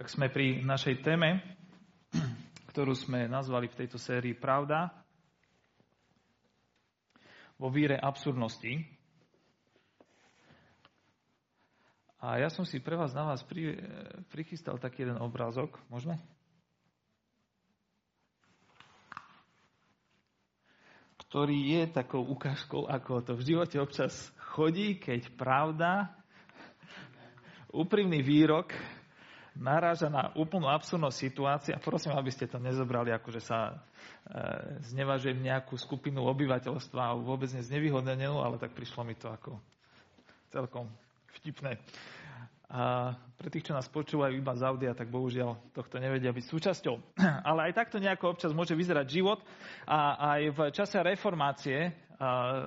Tak sme pri našej téme, ktorú sme nazvali v tejto sérii Pravda vo víre absurdnosti. A ja som si pre vás na vás pri, prichystal taký jeden obrázok. Môžeme? Ktorý je takou ukážkou, ako to v živote občas chodí, keď pravda, úprimný výrok naráža na úplnú absurdnosť situácie a prosím, aby ste to nezobrali ako, že sa e, znevažujem nejakú skupinu obyvateľstva a vôbec nevyhodnenú, ale tak prišlo mi to ako celkom vtipné. A pre tých, čo nás počúvajú iba z audia, tak bohužiaľ tohto nevedia byť súčasťou. Ale aj takto nejako občas môže vyzerať život. A aj v čase reformácie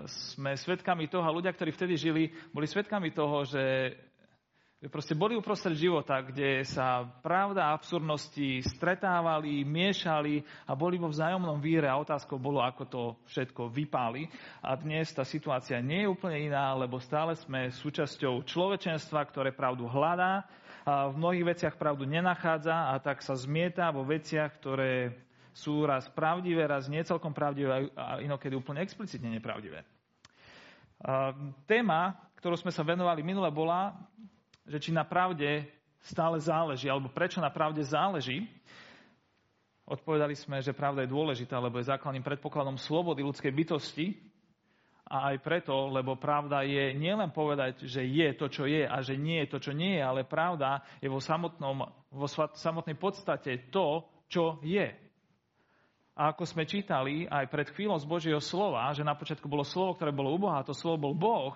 sme svedkami toho, a ľudia, ktorí vtedy žili, boli svedkami toho, že proste boli uprostred života, kde sa pravda a absurdnosti stretávali, miešali a boli vo vzájomnom víre a otázkou bolo, ako to všetko vypáli. A dnes tá situácia nie je úplne iná, lebo stále sme súčasťou človečenstva, ktoré pravdu hľadá, a v mnohých veciach pravdu nenachádza a tak sa zmieta vo veciach, ktoré sú raz pravdivé, raz nie celkom pravdivé a inokedy úplne explicitne nepravdivé. Téma, ktorú sme sa venovali minule, bola že či na pravde stále záleží, alebo prečo na pravde záleží. Odpovedali sme, že pravda je dôležitá, lebo je základným predpokladom slobody ľudskej bytosti a aj preto, lebo pravda je nielen povedať, že je to, čo je a že nie je to, čo nie je, ale pravda je vo, samotnom, vo samotnej podstate to, čo je. A ako sme čítali aj pred chvíľou z Božieho slova, že na počiatku bolo slovo, ktoré bolo u Boha, a to slovo bol Boh,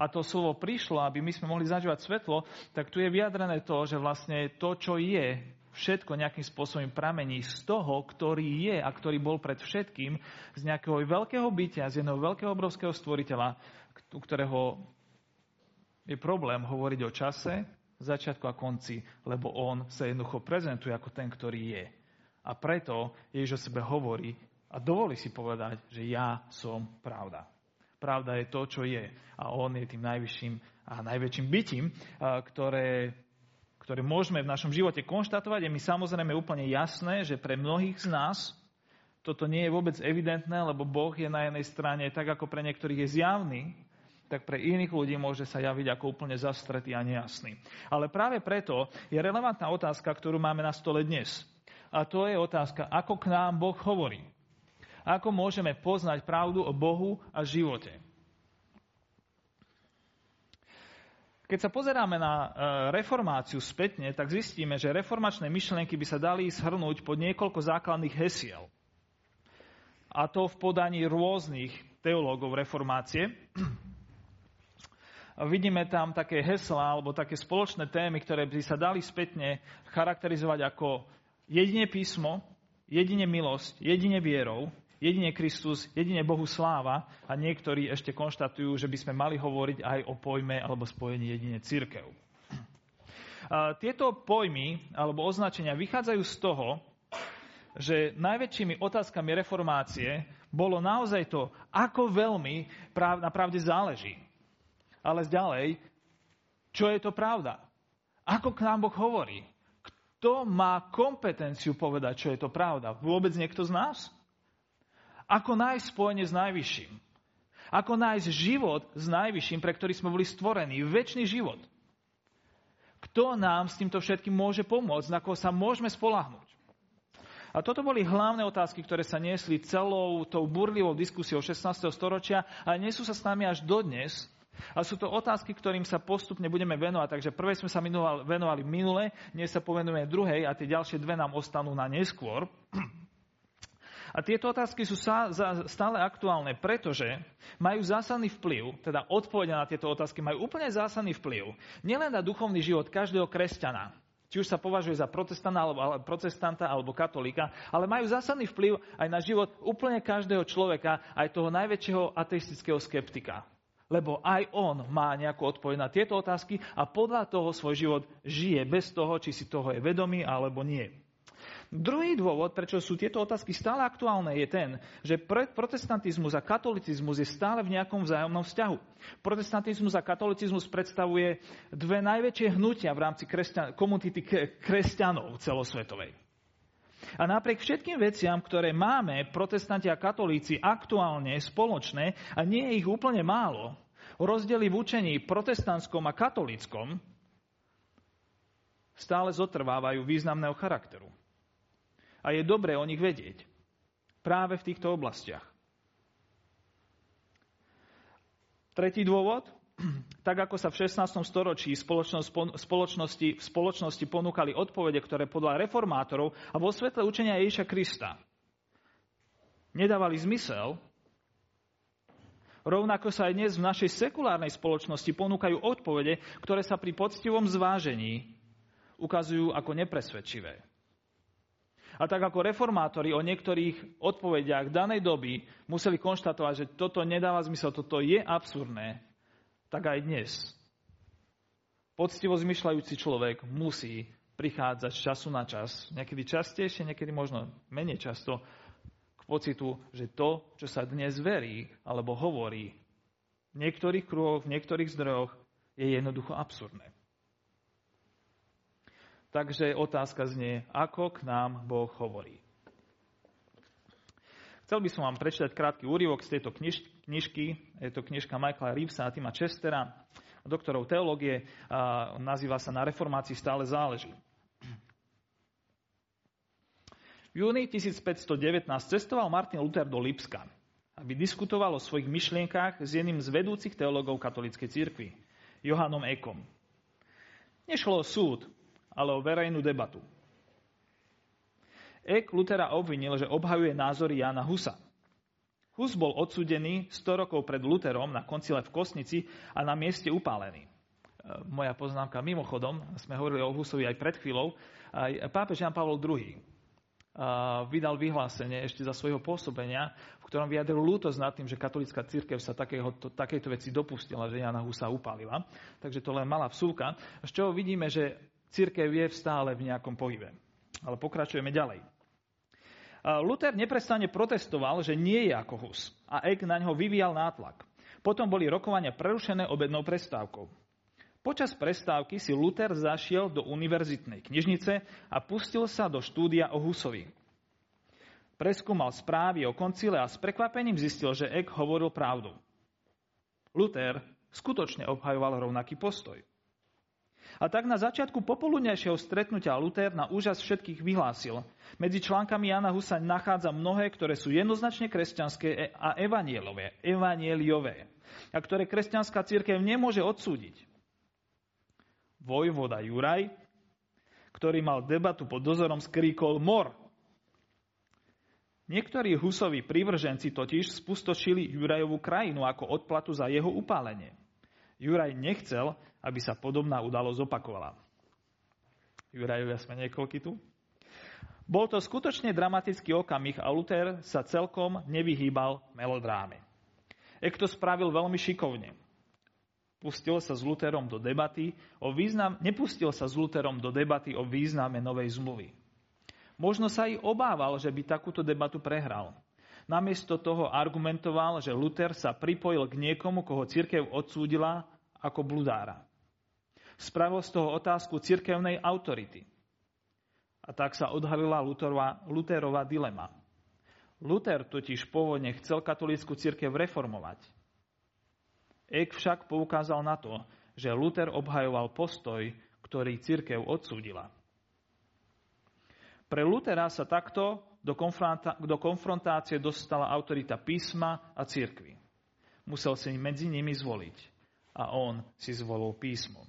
a to slovo prišlo, aby my sme mohli zažívať svetlo, tak tu je vyjadrené to, že vlastne to, čo je, všetko nejakým spôsobom pramení z toho, ktorý je a ktorý bol pred všetkým, z nejakého veľkého bytia, z jedného veľkého obrovského stvoriteľa, u ktorého je problém hovoriť o čase, začiatku a konci, lebo on sa jednoducho prezentuje ako ten, ktorý je. A preto Ježiš o sebe hovorí a dovolí si povedať, že ja som pravda. Pravda je to, čo je. A on je tým najvyšším a najväčším bytím, ktoré, ktoré môžeme v našom živote konštatovať. Je mi samozrejme úplne jasné, že pre mnohých z nás toto nie je vôbec evidentné, lebo Boh je na jednej strane tak, ako pre niektorých je zjavný, tak pre iných ľudí môže sa javiť ako úplne zastretý a nejasný. Ale práve preto je relevantná otázka, ktorú máme na stole dnes. A to je otázka, ako k nám Boh hovorí. Ako môžeme poznať pravdu o Bohu a živote? Keď sa pozeráme na e, reformáciu spätne, tak zistíme, že reformačné myšlienky by sa dali shrnúť pod niekoľko základných hesiel. A to v podaní rôznych teológov reformácie. Vidíme tam také hesla alebo také spoločné témy, ktoré by sa dali spätne charakterizovať ako jedine písmo, jedine milosť, jedine vierou, jedine Kristus, jedine Bohu sláva a niektorí ešte konštatujú, že by sme mali hovoriť aj o pojme alebo spojení jedine církev. Tieto pojmy alebo označenia vychádzajú z toho, že najväčšími otázkami reformácie bolo naozaj to, ako veľmi na pravde záleží. Ale ďalej, čo je to pravda? Ako k nám Boh hovorí? Kto má kompetenciu povedať, čo je to pravda? Vôbec niekto z nás? Ako nájsť spojenie s najvyšším? Ako nájsť život s najvyšším, pre ktorý sme boli stvorení? Večný život. Kto nám s týmto všetkým môže pomôcť? Na koho sa môžeme spolahnuť? A toto boli hlavné otázky, ktoré sa niesli celou tou burlivou diskusiou 16. storočia a nesú sa s nami až dodnes. A sú to otázky, ktorým sa postupne budeme venovať. Takže prvé sme sa venovali minule, dnes sa povenujeme druhej a tie ďalšie dve nám ostanú na neskôr. A tieto otázky sú stále aktuálne, pretože majú zásadný vplyv, teda odpovede na tieto otázky majú úplne zásadný vplyv, nielen na duchovný život každého kresťana, či už sa považuje za protestanta alebo, protestanta alebo katolíka, ale majú zásadný vplyv aj na život úplne každého človeka, aj toho najväčšieho ateistického skeptika. Lebo aj on má nejakú odpoveď na tieto otázky a podľa toho svoj život žije bez toho, či si toho je vedomý alebo nie. Druhý dôvod, prečo sú tieto otázky stále aktuálne, je ten, že protestantizmus a katolicizmus je stále v nejakom vzájomnom vzťahu. Protestantizmus a katolicizmus predstavuje dve najväčšie hnutia v rámci kresťan- komunity kresťanov celosvetovej. A napriek všetkým veciam, ktoré máme, protestanti a katolíci, aktuálne spoločné, a nie je ich úplne málo, rozdiely v učení protestantskom a katolíckom stále zotrvávajú významného charakteru. A je dobré o nich vedieť. Práve v týchto oblastiach. Tretí dôvod. Tak ako sa v 16. storočí spoločnosti, v spoločnosti ponúkali odpovede, ktoré podľa reformátorov a vo svetle učenia Ježiša Krista nedávali zmysel, rovnako sa aj dnes v našej sekulárnej spoločnosti ponúkajú odpovede, ktoré sa pri poctivom zvážení ukazujú ako nepresvedčivé. A tak ako reformátori o niektorých odpovediach danej doby museli konštatovať, že toto nedáva zmysel, toto je absurdné, tak aj dnes. Poctivo zmyšľajúci človek musí prichádzať z času na čas, niekedy častejšie, niekedy možno menej často, k pocitu, že to, čo sa dnes verí alebo hovorí v niektorých kruhoch, v niektorých zdrojoch, je jednoducho absurdné. Takže otázka znie, ako k nám Boh hovorí. Chcel by som vám prečítať krátky úryvok z tejto kniž, knižky. Je to knižka Michaela Reevesa a Tima Chestera, doktorov teológie. A nazýva sa Na reformácii stále záleží. V júni 1519 cestoval Martin Luther do Lipska, aby diskutoval o svojich myšlienkách s jedným z vedúcich teológov katolíckej cirkvi, Johannom Ekom. Nešlo o súd, ale o verejnú debatu. Ek Lutera obvinil, že obhajuje názory Jana Husa. Hus bol odsudený 100 rokov pred Luterom na koncile v Kosnici a na mieste upálený. E, moja poznámka mimochodom, sme hovorili o Husovi aj pred chvíľou, aj pápež Jan Pavol II vydal vyhlásenie ešte za svojho pôsobenia, v ktorom vyjadril lútosť nad tým, že katolická církev sa takého, to, takejto veci dopustila, že Jana Husa upálila. Takže to len malá vsúka. Z čoho vidíme, že církev je stále v nejakom pohybe. Ale pokračujeme ďalej. Luther neprestane protestoval, že nie je ako Hus a Eck na ňo vyvíjal nátlak. Potom boli rokovania prerušené obednou prestávkou. Počas prestávky si Luther zašiel do univerzitnej knižnice a pustil sa do štúdia o Husovi. Preskúmal správy o koncile a s prekvapením zistil, že Eck hovoril pravdu. Luther skutočne obhajoval rovnaký postoj. A tak na začiatku popoludnejšieho stretnutia Luther na úžas všetkých vyhlásil. Medzi článkami Jana Husa nachádza mnohé, ktoré sú jednoznačne kresťanské a evanielové, evanieliové, a ktoré kresťanská církev nemôže odsúdiť. Vojvoda Juraj, ktorý mal debatu pod dozorom, skríkol mor. Niektorí Husovi prívrženci totiž spustošili Jurajovú krajinu ako odplatu za jeho upálenie. Juraj nechcel, aby sa podobná udalosť opakovala. Jurajovia sme niekoľky tu. Bol to skutočne dramatický okamih a Luther sa celkom nevyhýbal melodráme. Ek to spravil veľmi šikovne. Pustil sa s Lutherom do debaty o význam, nepustil sa s Lutherom do debaty o význame novej zmluvy. Možno sa i obával, že by takúto debatu prehral. Namiesto toho argumentoval, že Luther sa pripojil k niekomu, koho církev odsúdila ako bludára. Spravil z toho otázku cirkevnej autority. A tak sa odhalila Lutherová, Lutherová dilema. Luther totiž pôvodne chcel katolícku církev reformovať. Ek však poukázal na to, že Luther obhajoval postoj, ktorý církev odsúdila. Pre Lutera sa takto do, konfrontácie dostala autorita písma a církvy. Musel si medzi nimi zvoliť. A on si zvolil písmo.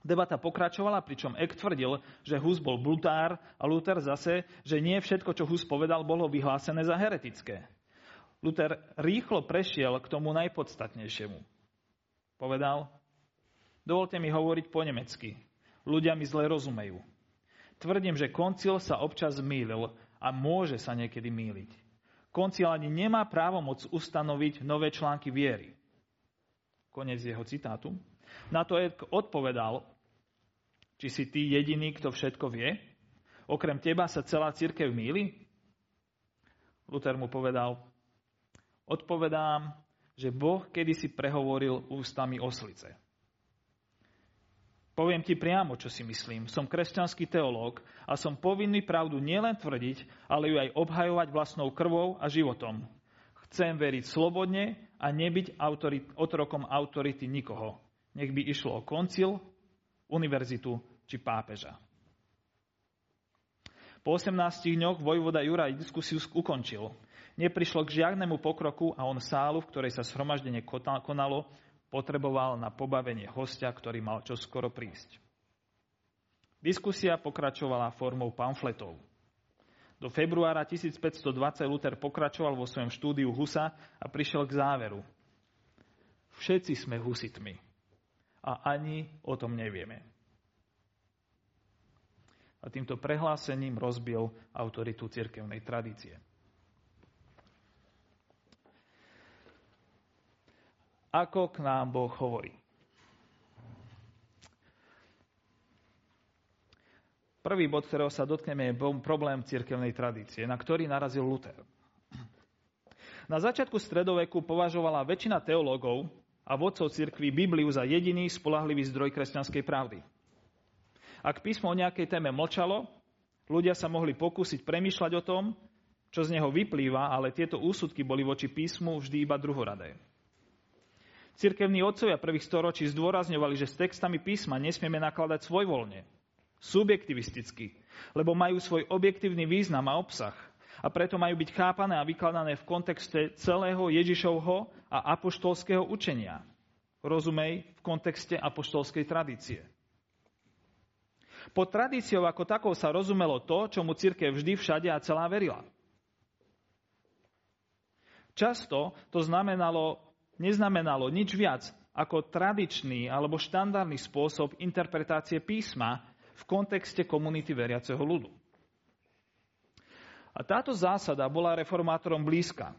Debata pokračovala, pričom Eck tvrdil, že Hus bol blutár a Luther zase, že nie všetko, čo Hus povedal, bolo vyhlásené za heretické. Luther rýchlo prešiel k tomu najpodstatnejšiemu. Povedal, dovolte mi hovoriť po nemecky. Ľudia mi zle rozumejú. Tvrdím, že koncil sa občas mýlil a môže sa niekedy mýliť. Koncil ani nemá právomoc ustanoviť nové články viery. Konec jeho citátu. Na to Ed odpovedal, či si ty jediný, kto všetko vie. Okrem teba sa celá církev míli? Luther mu povedal, odpovedám, že Boh kedysi prehovoril ústami oslice. Poviem ti priamo, čo si myslím. Som kresťanský teológ a som povinný pravdu nielen tvrdiť, ale ju aj obhajovať vlastnou krvou a životom. Chcem veriť slobodne a nebyť autorit, otrokom autority nikoho. Nech by išlo o koncil, univerzitu či pápeža. Po 18 dňoch vojvoda Juraj diskusiu ukončil. Neprišlo k žiadnemu pokroku a on sálu, v ktorej sa shromaždenie konalo, potreboval na pobavenie hostia, ktorý mal čoskoro prísť. Diskusia pokračovala formou pamfletov. Do februára 1520 Luther pokračoval vo svojom štúdiu Husa a prišiel k záveru. Všetci sme husitmi a ani o tom nevieme a týmto prehlásením rozbil autoritu cirkevnej tradície. Ako k nám Boh hovorí? Prvý bod, ktorého sa dotkneme, je problém cirkevnej tradície, na ktorý narazil Luther. Na začiatku stredoveku považovala väčšina teológov a vodcov cirkvi Bibliu za jediný spolahlivý zdroj kresťanskej pravdy. Ak písmo o nejakej téme mlčalo, ľudia sa mohli pokúsiť premýšľať o tom, čo z neho vyplýva, ale tieto úsudky boli voči písmu vždy iba druhoradé. Cirkevní otcovia prvých storočí zdôrazňovali, že s textami písma nesmieme nakladať svojvoľne, subjektivisticky, lebo majú svoj objektívny význam a obsah a preto majú byť chápané a vykladané v kontexte celého Ježišovho a apoštolského učenia. Rozumej, v kontexte apoštolskej tradície. Pod tradíciou ako takou sa rozumelo to, čomu církev vždy všade a celá verila. Často to znamenalo, neznamenalo nič viac ako tradičný alebo štandardný spôsob interpretácie písma v kontexte komunity veriaceho ľudu. A táto zásada bola reformátorom blízka.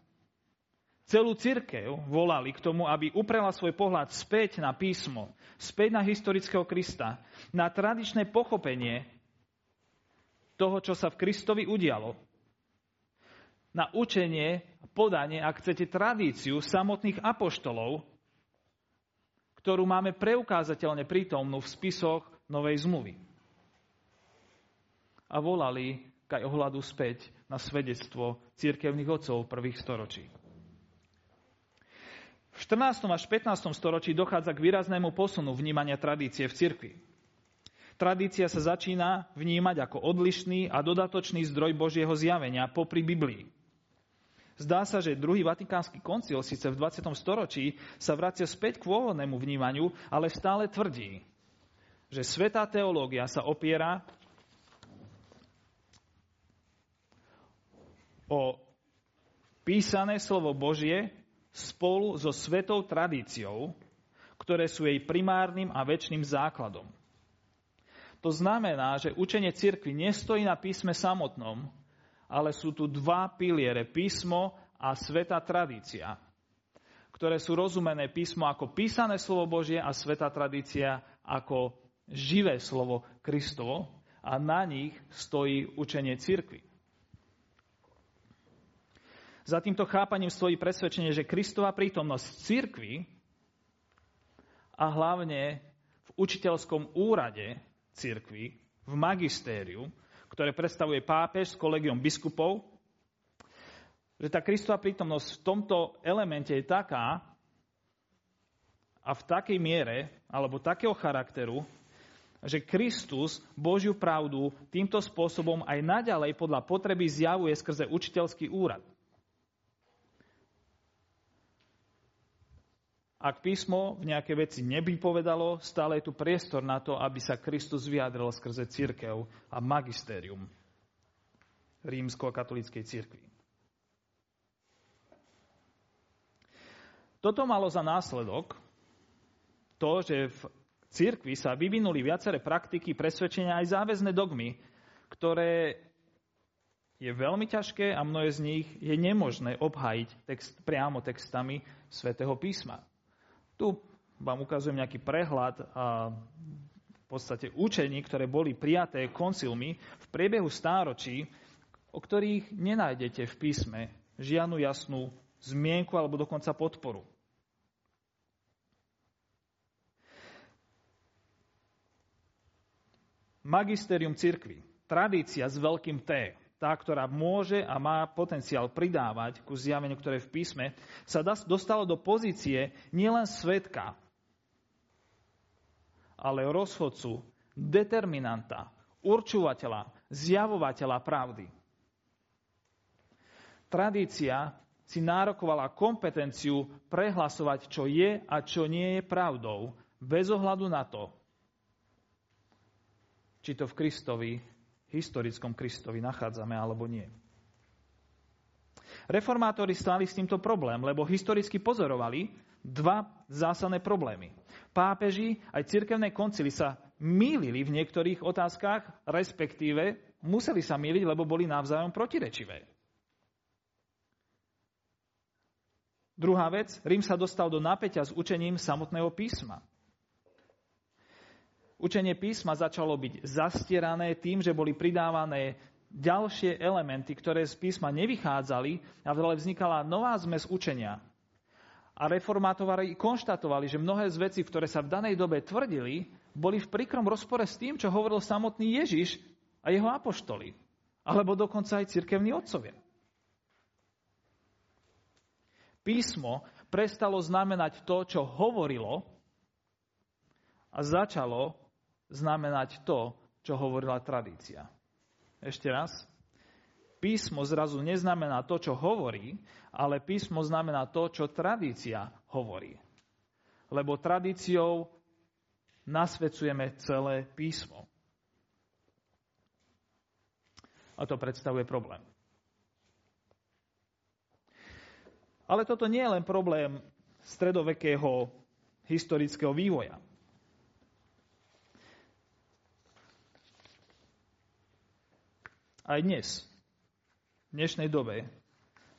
Celú církev volali k tomu, aby uprela svoj pohľad späť na písmo, späť na historického Krista, na tradičné pochopenie toho, čo sa v Kristovi udialo, na učenie, podanie, ak chcete, tradíciu samotných apoštolov, ktorú máme preukázateľne prítomnú v spisoch Novej zmluvy. A volali kaj ohľadu späť na svedectvo církevných otcov prvých storočí. V 14. až 15. storočí dochádza k výraznému posunu vnímania tradície v cirkvi. Tradícia sa začína vnímať ako odlišný a dodatočný zdroj Božieho zjavenia popri Biblii. Zdá sa, že druhý vatikánsky koncil síce v 20. storočí sa vracia späť k pôvodnému vnímaniu, ale stále tvrdí, že svetá teológia sa opiera o písané slovo Božie spolu so svetou tradíciou, ktoré sú jej primárnym a väčšným základom. To znamená, že učenie cirkvi nestojí na písme samotnom, ale sú tu dva piliere, písmo a sveta tradícia, ktoré sú rozumené písmo ako písané slovo Božie a sveta tradícia ako živé slovo Kristovo a na nich stojí učenie cirkvi. Za týmto chápaním stojí presvedčenie, že Kristova prítomnosť v cirkvi a hlavne v učiteľskom úrade cirkvi, v magistériu, ktoré predstavuje pápež s kolegiom biskupov, že tá Kristova prítomnosť v tomto elemente je taká a v takej miere, alebo takého charakteru, že Kristus Božiu pravdu týmto spôsobom aj naďalej podľa potreby zjavuje skrze učiteľský úrad. Ak písmo v nejaké veci nevypovedalo, stále je tu priestor na to, aby sa Kristus vyjadril skrze církev a magistérium rímsko-katolíckej církvy. Toto malo za následok to, že v církvi sa vyvinuli viaceré praktiky, presvedčenia aj záväzné dogmy, ktoré je veľmi ťažké a mnohé z nich je nemožné obhájiť text, priamo textami svätého písma. Tu vám ukazujem nejaký prehľad podstate učení, ktoré boli prijaté koncilmi v priebehu stáročí, o ktorých nenájdete v písme žiadnu jasnú zmienku alebo dokonca podporu. Magisterium cirkvi, tradícia s veľkým T, tá, ktorá môže a má potenciál pridávať ku zjaveniu, ktoré je v písme, sa dostalo do pozície nielen svetka, ale rozhodcu, determinanta, určovateľa, zjavovateľa pravdy. Tradícia si nárokovala kompetenciu prehlasovať, čo je a čo nie je pravdou, bez ohľadu na to, či to v Kristovi, historickom Kristovi nachádzame alebo nie. Reformátori stáli s týmto problém, lebo historicky pozorovali dva zásadné problémy. Pápeži aj cirkevné koncily sa mýlili v niektorých otázkach, respektíve museli sa mýliť, lebo boli navzájom protirečivé. Druhá vec, Rím sa dostal do napäťa s učením samotného písma. Učenie písma začalo byť zastierané tým, že boli pridávané ďalšie elementy, ktoré z písma nevychádzali, ale vznikala nová zmes učenia. A reformátori konštatovali, že mnohé z vecí, ktoré sa v danej dobe tvrdili, boli v príkrom rozpore s tým, čo hovoril samotný Ježiš a jeho apoštoli. Alebo dokonca aj cirkevní otcovia. Písmo prestalo znamenať to, čo hovorilo a začalo znamenať to, čo hovorila tradícia. Ešte raz. Písmo zrazu neznamená to, čo hovorí, ale písmo znamená to, čo tradícia hovorí. Lebo tradíciou nasvedcujeme celé písmo. A to predstavuje problém. Ale toto nie je len problém stredovekého historického vývoja. Aj dnes, v dnešnej dobe,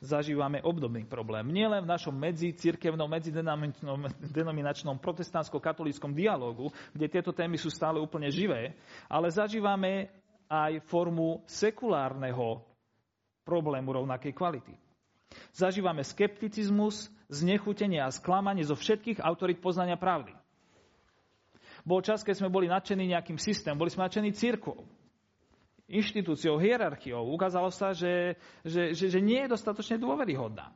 zažívame obdobný problém. Nielen v našom medzi cirkevnom, medzidenominačnom protestantsko-katolíckom dialogu, kde tieto témy sú stále úplne živé, ale zažívame aj formu sekulárneho problému rovnakej kvality. Zažívame skepticizmus, znechutenie a sklamanie zo všetkých autorit poznania pravdy. Bol čas, keď sme boli nadšení nejakým systémom, boli sme nadšení církvou inštitúciou, hierarchiou. Ukázalo sa, že, že, že, že nie je dostatočne dôveryhodná.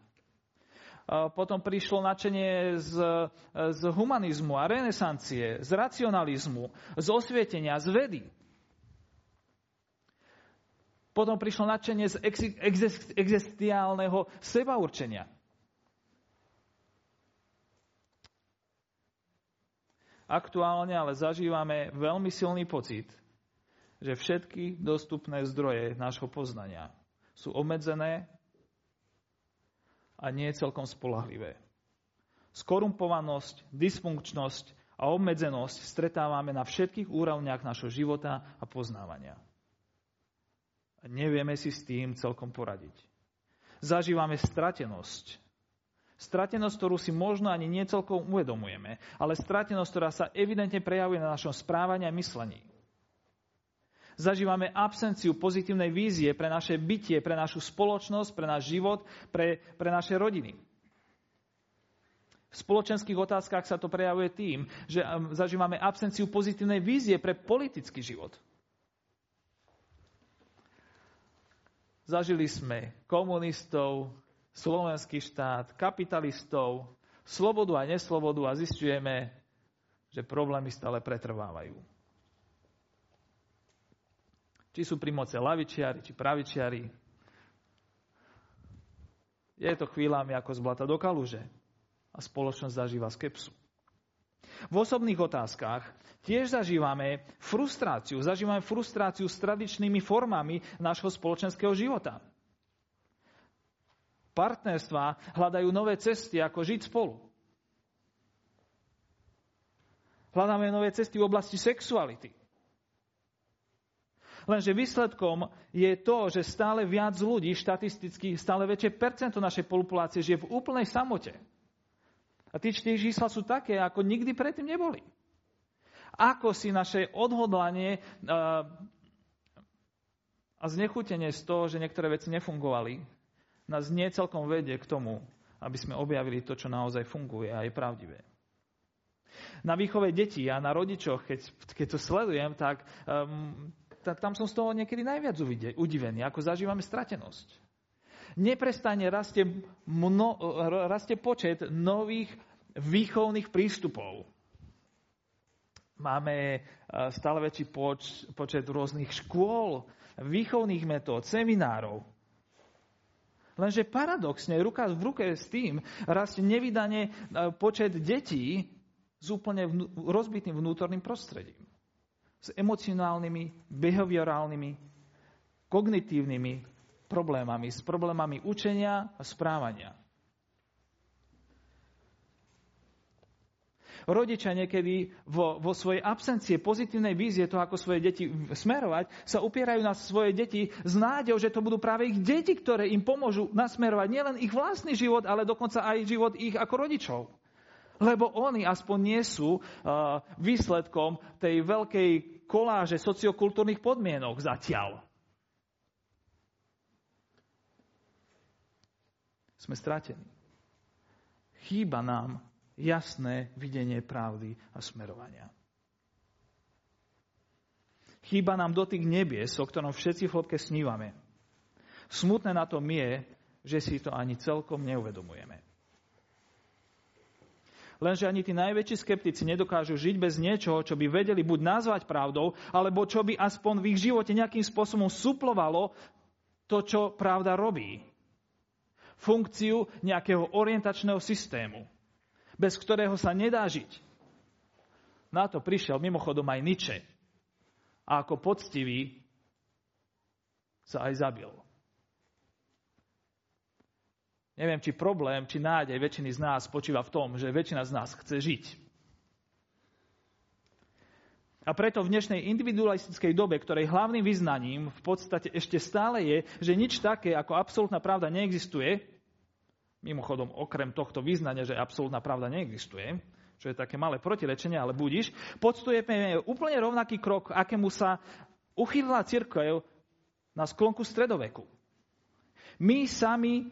Potom prišlo načenie z, z humanizmu a renesancie, z racionalizmu, z osvietenia, z vedy. Potom prišlo načenie z existiálneho sebaurčenia. Aktuálne ale zažívame veľmi silný pocit, že všetky dostupné zdroje nášho poznania sú obmedzené a nie celkom spolahlivé. Skorumpovanosť, dysfunkčnosť a obmedzenosť stretávame na všetkých úrovniach našho života a poznávania. A nevieme si s tým celkom poradiť. Zažívame stratenosť. Stratenosť, ktorú si možno ani nie celkom uvedomujeme, ale stratenosť, ktorá sa evidentne prejavuje na našom správaní a myslení. Zažívame absenciu pozitívnej vízie pre naše bytie, pre našu spoločnosť, pre náš život, pre, pre naše rodiny. V spoločenských otázkach sa to prejavuje tým, že um, zažívame absenciu pozitívnej vízie pre politický život. Zažili sme komunistov, slovenský štát, kapitalistov, slobodu a neslobodu a zistujeme, že problémy stále pretrvávajú. Či sú pri moce lavičiari, či pravičiari. Je to chvíľami ako z blata do kaluže. A spoločnosť zažíva skepsu. V osobných otázkach tiež zažívame frustráciu. Zažívame frustráciu s tradičnými formami nášho spoločenského života. Partnerstva hľadajú nové cesty, ako žiť spolu. Hľadáme nové cesty v oblasti sexuality. Lenže výsledkom je to, že stále viac ľudí, štatisticky stále väčšie percento našej populácie žije v úplnej samote. A tie čísla sú také, ako nikdy predtým neboli. Ako si naše odhodlanie a znechutenie z toho, že niektoré veci nefungovali, nás nie celkom vedie k tomu, aby sme objavili to, čo naozaj funguje a je pravdivé. Na výchove detí a na rodičoch, keď, keď to sledujem, tak, um, tam som z toho niekedy najviac udivený, ako zažívame stratenosť. Neprestane rastie, mno, rastie počet nových výchovných prístupov. Máme stále väčší poč, počet rôznych škôl, výchovných metód, seminárov. Lenže paradoxne, ruka v ruke s tým rastie nevydane počet detí s úplne vnú, rozbitým vnútorným prostredím. S emocionálnymi, behaviorálnymi, kognitívnymi problémami, s problémami učenia a správania. Rodičia niekedy vo, vo svojej absencie pozitívnej vízie toho, ako svoje deti smerovať, sa upierajú na svoje deti s nádejou, že to budú práve ich deti, ktoré im pomôžu nasmerovať nielen ich vlastný život, ale dokonca aj život ich ako rodičov. Lebo oni aspoň nie sú uh, výsledkom tej veľkej koláže sociokultúrnych podmienok zatiaľ. sme stratení. Chýba nám jasné videnie pravdy a smerovania. Chýba nám dotyk nebies, o ktorom všetci v hĺbke snívame. Smutné na tom je, že si to ani celkom neuvedomujeme. Lenže ani tí najväčší skeptici nedokážu žiť bez niečoho, čo by vedeli buď nazvať pravdou, alebo čo by aspoň v ich živote nejakým spôsobom suplovalo to, čo pravda robí funkciu nejakého orientačného systému, bez ktorého sa nedá žiť. Na to prišiel mimochodom aj Nietzsche. A ako poctivý sa aj zabil. Neviem, či problém, či nádej väčšiny z nás spočíva v tom, že väčšina z nás chce žiť. A preto v dnešnej individualistickej dobe, ktorej hlavným vyznaním v podstate ešte stále je, že nič také ako absolútna pravda neexistuje, mimochodom okrem tohto vyznania, že absolútna pravda neexistuje, čo je také malé protirečenie, ale budiš, podstujeme úplne rovnaký krok, akému sa uchýlila církev na sklonku stredoveku. My sami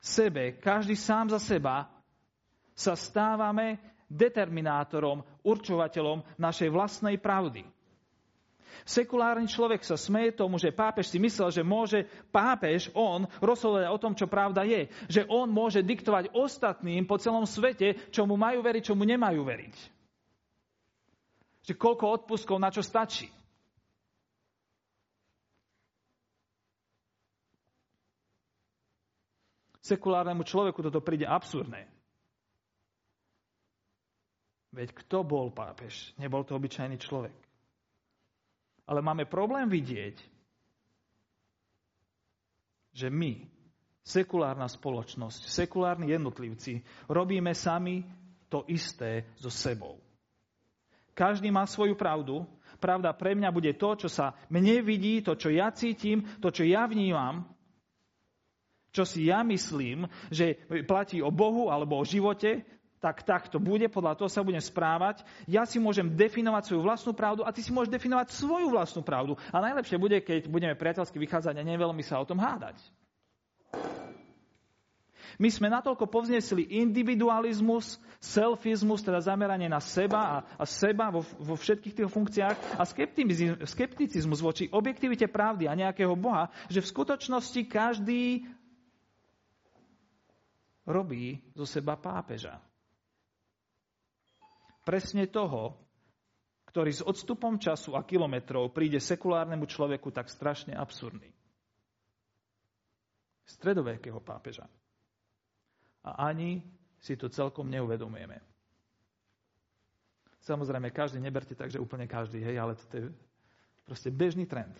sebe, každý sám za seba, sa stávame determinátorom, určovateľom našej vlastnej pravdy. Sekulárny človek sa smeje tomu, že pápež si myslel, že môže pápež, on, rozhodovať o tom, čo pravda je. Že on môže diktovať ostatným po celom svete, čo mu majú veriť, čo mu nemajú veriť. Že koľko odpuskov na čo stačí. Sekulárnemu človeku toto príde absurdné. Veď kto bol pápež? Nebol to obyčajný človek. Ale máme problém vidieť, že my, sekulárna spoločnosť, sekulárni jednotlivci, robíme sami to isté so sebou. Každý má svoju pravdu. Pravda pre mňa bude to, čo sa mne vidí, to, čo ja cítim, to, čo ja vnímam, čo si ja myslím, že platí o Bohu alebo o živote, tak to bude, podľa toho sa budem správať. Ja si môžem definovať svoju vlastnú pravdu a ty si môžeš definovať svoju vlastnú pravdu. A najlepšie bude, keď budeme priateľsky vychádzať a neveľmi sa o tom hádať. My sme natoľko povznesli individualizmus, selfizmus, teda zameranie na seba a, a seba vo, vo všetkých tých funkciách a skepticizmus voči objektivite pravdy a nejakého Boha, že v skutočnosti každý robí zo seba pápeža presne toho, ktorý s odstupom času a kilometrov príde sekulárnemu človeku tak strašne absurdný. Stredovekého pápeža. A ani si to celkom neuvedomujeme. Samozrejme, každý, neberte tak, že úplne každý, hej, ale to je proste bežný trend.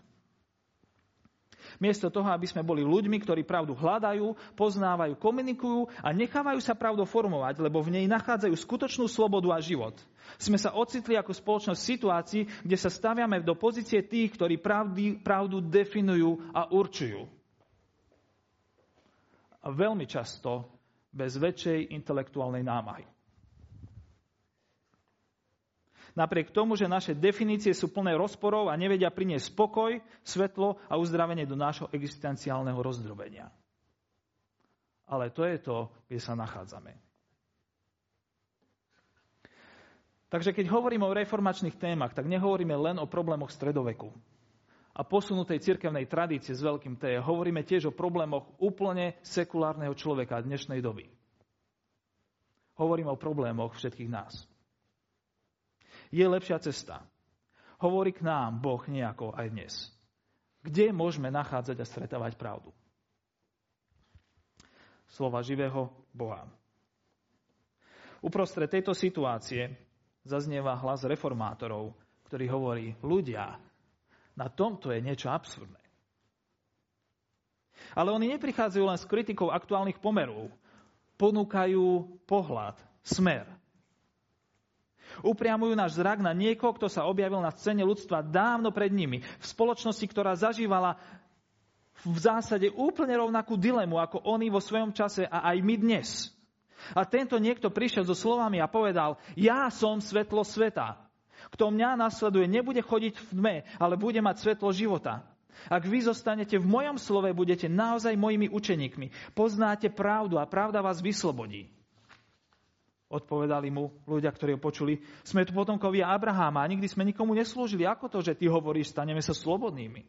Miesto toho, aby sme boli ľuďmi, ktorí pravdu hľadajú, poznávajú, komunikujú a nechávajú sa pravdou formovať, lebo v nej nachádzajú skutočnú slobodu a život. Sme sa ocitli ako spoločnosť v situácii, kde sa staviame do pozície tých, ktorí pravdy, pravdu definujú a určujú. A veľmi často bez väčšej intelektuálnej námahy. Napriek tomu, že naše definície sú plné rozporov a nevedia priniesť spokoj, svetlo a uzdravenie do nášho existenciálneho rozdrobenia. Ale to je to, kde sa nachádzame. Takže keď hovoríme o reformačných témach, tak nehovoríme len o problémoch stredoveku a posunutej cirkevnej tradície s veľkým T. Hovoríme tiež o problémoch úplne sekulárneho človeka dnešnej doby. Hovoríme o problémoch všetkých nás. Je lepšia cesta. Hovorí k nám Boh nejako aj dnes. Kde môžeme nachádzať a stretávať pravdu? Slova živého Boha. Uprostred tejto situácie zaznieva hlas reformátorov, ktorý hovorí, ľudia, na tomto je niečo absurdné. Ale oni neprichádzajú len s kritikou aktuálnych pomerov. Ponúkajú pohľad, smer. Upriamujú náš zrak na niekoho, kto sa objavil na scéne ľudstva dávno pred nimi, v spoločnosti, ktorá zažívala v zásade úplne rovnakú dilemu ako oni vo svojom čase a aj my dnes. A tento niekto prišiel so slovami a povedal, ja som svetlo sveta. Kto mňa nasleduje, nebude chodiť v tme, ale bude mať svetlo života. Ak vy zostanete v mojom slove, budete naozaj mojimi učeníkmi. Poznáte pravdu a pravda vás vyslobodí. Odpovedali mu ľudia, ktorí ho počuli, sme tu potomkovia Abraháma a nikdy sme nikomu neslúžili. Ako to, že ty hovoríš, staneme sa slobodnými?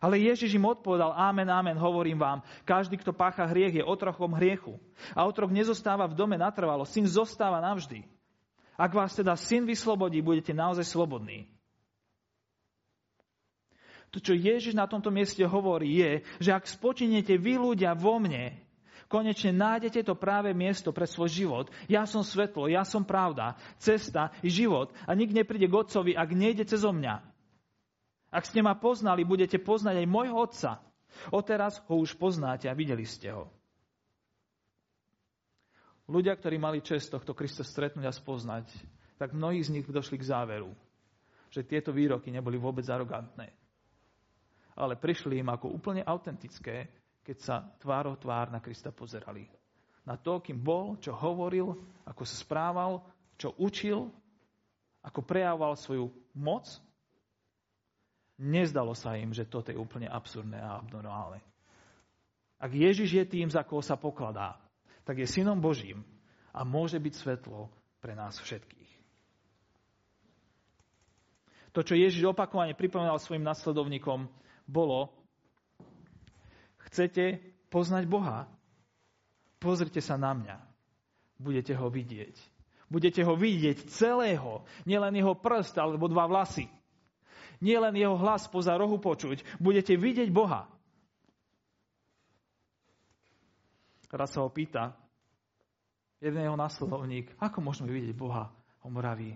Ale Ježiš im odpovedal, ámen, ámen, hovorím vám, každý, kto pácha hriech, je otrochom hriechu. A otrok nezostáva v dome natrvalo, syn zostáva navždy. Ak vás teda syn vyslobodí, budete naozaj slobodní. To, čo Ježiš na tomto mieste hovorí, je, že ak spočinete vy ľudia vo mne, konečne nájdete to práve miesto pre svoj život. Ja som svetlo, ja som pravda, cesta i život a nik nepríde k Otcovi, ak nejde cez mňa. Ak ste ma poznali, budete poznať aj môjho otca. Odteraz ho už poznáte a videli ste ho. Ľudia, ktorí mali čest tohto Krista stretnúť a spoznať, tak mnohí z nich došli k záveru, že tieto výroky neboli vôbec arogantné. Ale prišli im ako úplne autentické, keď sa tvárou tvár na Krista pozerali. Na to, kým bol, čo hovoril, ako sa správal, čo učil, ako prejavoval svoju moc Nezdalo sa im, že toto je úplne absurdné a abnormálne. Ak Ježiš je tým, za koho sa pokladá, tak je synom Božím a môže byť svetlo pre nás všetkých. To, čo Ježiš opakovane pripomínal svojim nasledovníkom, bolo, chcete poznať Boha? Pozrite sa na mňa. Budete ho vidieť. Budete ho vidieť celého, nielen jeho prst alebo dva vlasy nie len jeho hlas poza rohu počuť, budete vidieť Boha. Raz sa ho pýta jeden jeho nasledovník, ako môžeme vidieť Boha? On vraví,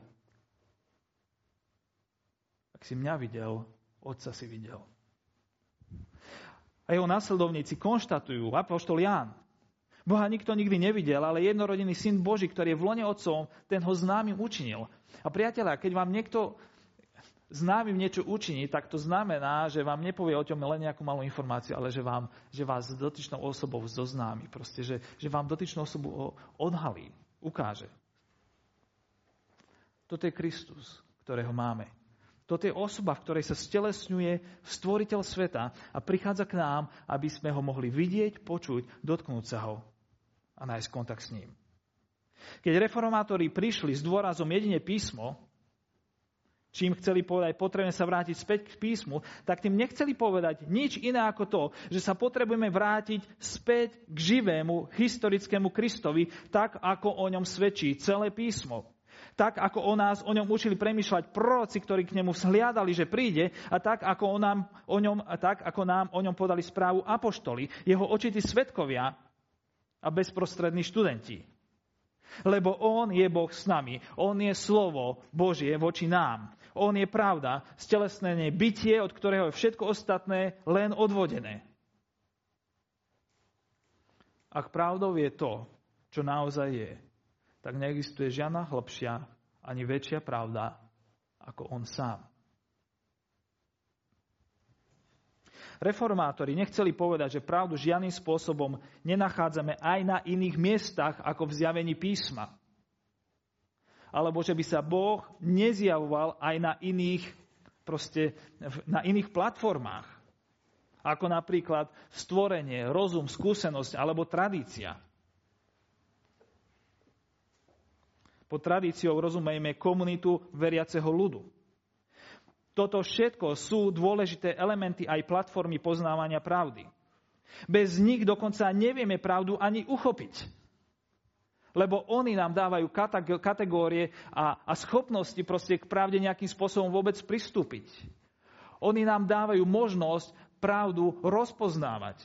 ak si mňa videl, otca si videl. A jeho následovníci konštatujú, apoštol Ján, Boha nikto nikdy nevidel, ale jednorodený syn Boží, ktorý je v lone otcom, ten ho známym učinil. A priatelia, keď vám niekto známym niečo učiní, tak to znamená, že vám nepovie o tom len nejakú malú informáciu, ale že, vám, že vás s dotyčnou osobou zoznámi. Proste, že, že vám dotyčnú osobu odhalí, ukáže. Toto je Kristus, ktorého máme. Toto je osoba, v ktorej sa stelesňuje stvoriteľ sveta a prichádza k nám, aby sme ho mohli vidieť, počuť, dotknúť sa ho a nájsť kontakt s ním. Keď reformátori prišli s dôrazom jedine písmo, čím chceli povedať, potrebujeme sa vrátiť späť k písmu, tak tým nechceli povedať nič iné ako to, že sa potrebujeme vrátiť späť k živému, historickému Kristovi, tak ako o ňom svedčí celé písmo. Tak, ako o nás o ňom učili premýšľať proroci, ktorí k nemu vzhliadali, že príde, a tak, ako, o nám, o ňom, a tak, ako nám o ňom podali správu apoštoli, jeho očití svetkovia a bezprostrední študenti. Lebo On je Boh s nami. On je slovo Božie voči nám. On je pravda, stelesnenie bytie, od ktorého je všetko ostatné len odvodené. Ak pravdou je to, čo naozaj je, tak neexistuje žiadna hlbšia ani väčšia pravda ako on sám. Reformátori nechceli povedať, že pravdu žiadnym spôsobom nenachádzame aj na iných miestach ako v zjavení písma. alebo že by sa Boh nezjavoval aj na iných, proste, na iných platformách. Ako napríklad stvorenie, rozum, skúsenosť alebo tradícia. Pod tradíciou rozumejme komunitu veriaceho ľudu. Toto všetko sú dôležité elementy aj platformy poznávania pravdy. Bez nich dokonca nevieme pravdu ani uchopiť. Lebo oni nám dávajú kategórie a, a schopnosti proste k pravde nejakým spôsobom vôbec pristúpiť. Oni nám dávajú možnosť pravdu rozpoznávať.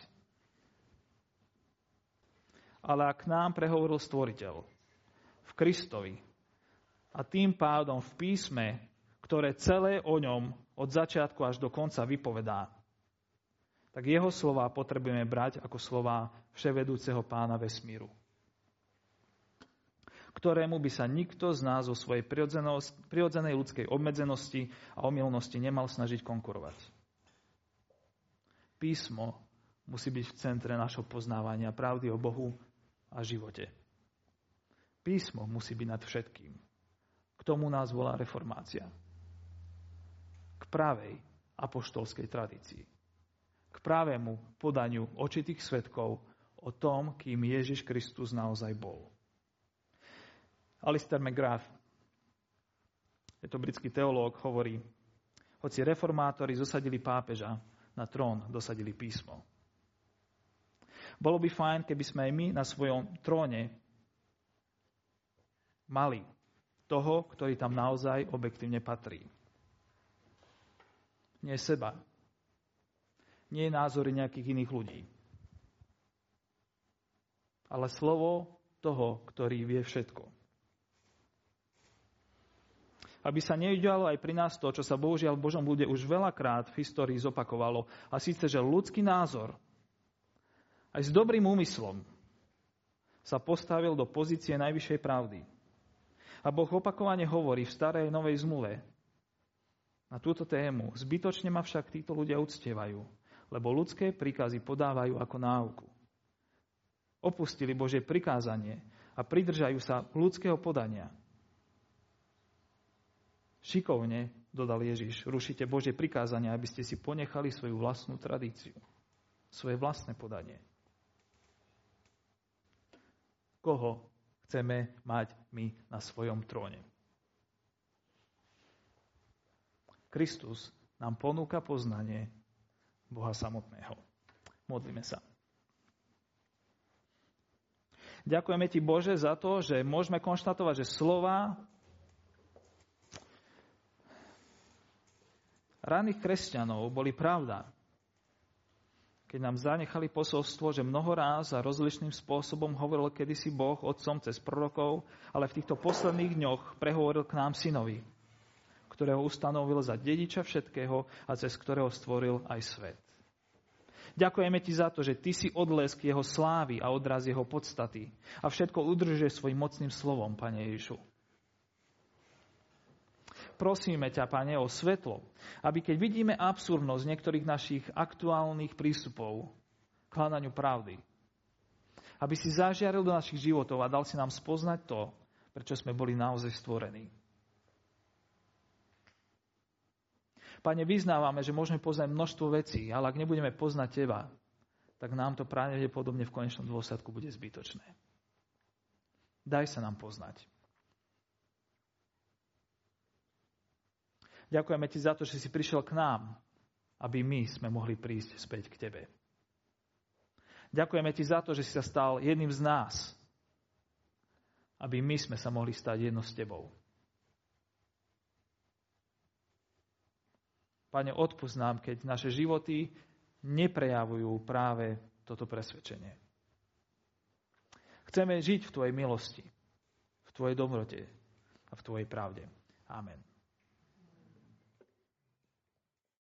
Ale ak nám prehovoril stvoriteľ Kristovi a tým pádom v písme ktoré celé o ňom od začiatku až do konca vypovedá, tak jeho slova potrebujeme brať ako slova vševedúceho pána vesmíru, ktorému by sa nikto z nás o svojej prirodzenej ľudskej obmedzenosti a omilnosti nemal snažiť konkurovať. Písmo musí byť v centre našho poznávania pravdy o Bohu a živote. Písmo musí byť nad všetkým. K tomu nás volá reformácia pravej apoštolskej tradícii. K pravému podaniu očitých svetkov o tom, kým Ježiš Kristus naozaj bol. Alistair McGrath, je to britský teológ, hovorí, hoci reformátori zosadili pápeža, na trón dosadili písmo. Bolo by fajn, keby sme aj my na svojom tróne mali toho, ktorý tam naozaj objektívne patrí nie seba. Nie názory nejakých iných ľudí. Ale slovo toho, ktorý vie všetko. Aby sa neudialo aj pri nás to, čo sa bohužiaľ v Božom ľude už veľakrát v histórii zopakovalo, a síce, že ľudský názor aj s dobrým úmyslom sa postavil do pozície najvyššej pravdy. A Boh opakovane hovorí v starej novej zmluve, na túto tému. Zbytočne ma však títo ľudia uctievajú, lebo ľudské príkazy podávajú ako náuku. Opustili Božie prikázanie a pridržajú sa ľudského podania. Šikovne, dodal Ježiš, rušite Božie prikázania, aby ste si ponechali svoju vlastnú tradíciu, svoje vlastné podanie. Koho chceme mať my na svojom tróne? Kristus nám ponúka poznanie Boha samotného. Modlíme sa. Ďakujeme Ti, Bože, za to, že môžeme konštatovať, že slova ranných kresťanov boli pravda. Keď nám zanechali posolstvo, že mnoho ráz a rozličným spôsobom hovoril kedysi Boh otcom cez prorokov, ale v týchto posledných dňoch prehovoril k nám synovi ktorého ustanovil za dediča všetkého a cez ktorého stvoril aj svet. Ďakujeme ti za to, že ty si odlesk jeho slávy a odraz jeho podstaty a všetko udržuje svojim mocným slovom, Pane Ježišu. Prosíme ťa, Pane, o svetlo, aby keď vidíme absurdnosť niektorých našich aktuálnych prístupov k hľadaniu pravdy, aby si zažiaril do našich životov a dal si nám spoznať to, prečo sme boli naozaj stvorení. Pane, vyznávame, že môžeme poznať množstvo vecí, ale ak nebudeme poznať Teba, tak nám to pravdepodobne v konečnom dôsledku bude zbytočné. Daj sa nám poznať. Ďakujeme Ti za to, že si prišiel k nám, aby my sme mohli prísť späť k Tebe. Ďakujeme Ti za to, že si sa stal jedným z nás, aby my sme sa mohli stať jedno s Tebou. Pane, odpust nám, keď naše životy neprejavujú práve toto presvedčenie. Chceme žiť v Tvojej milosti, v Tvojej dobrote a v Tvojej pravde. Amen.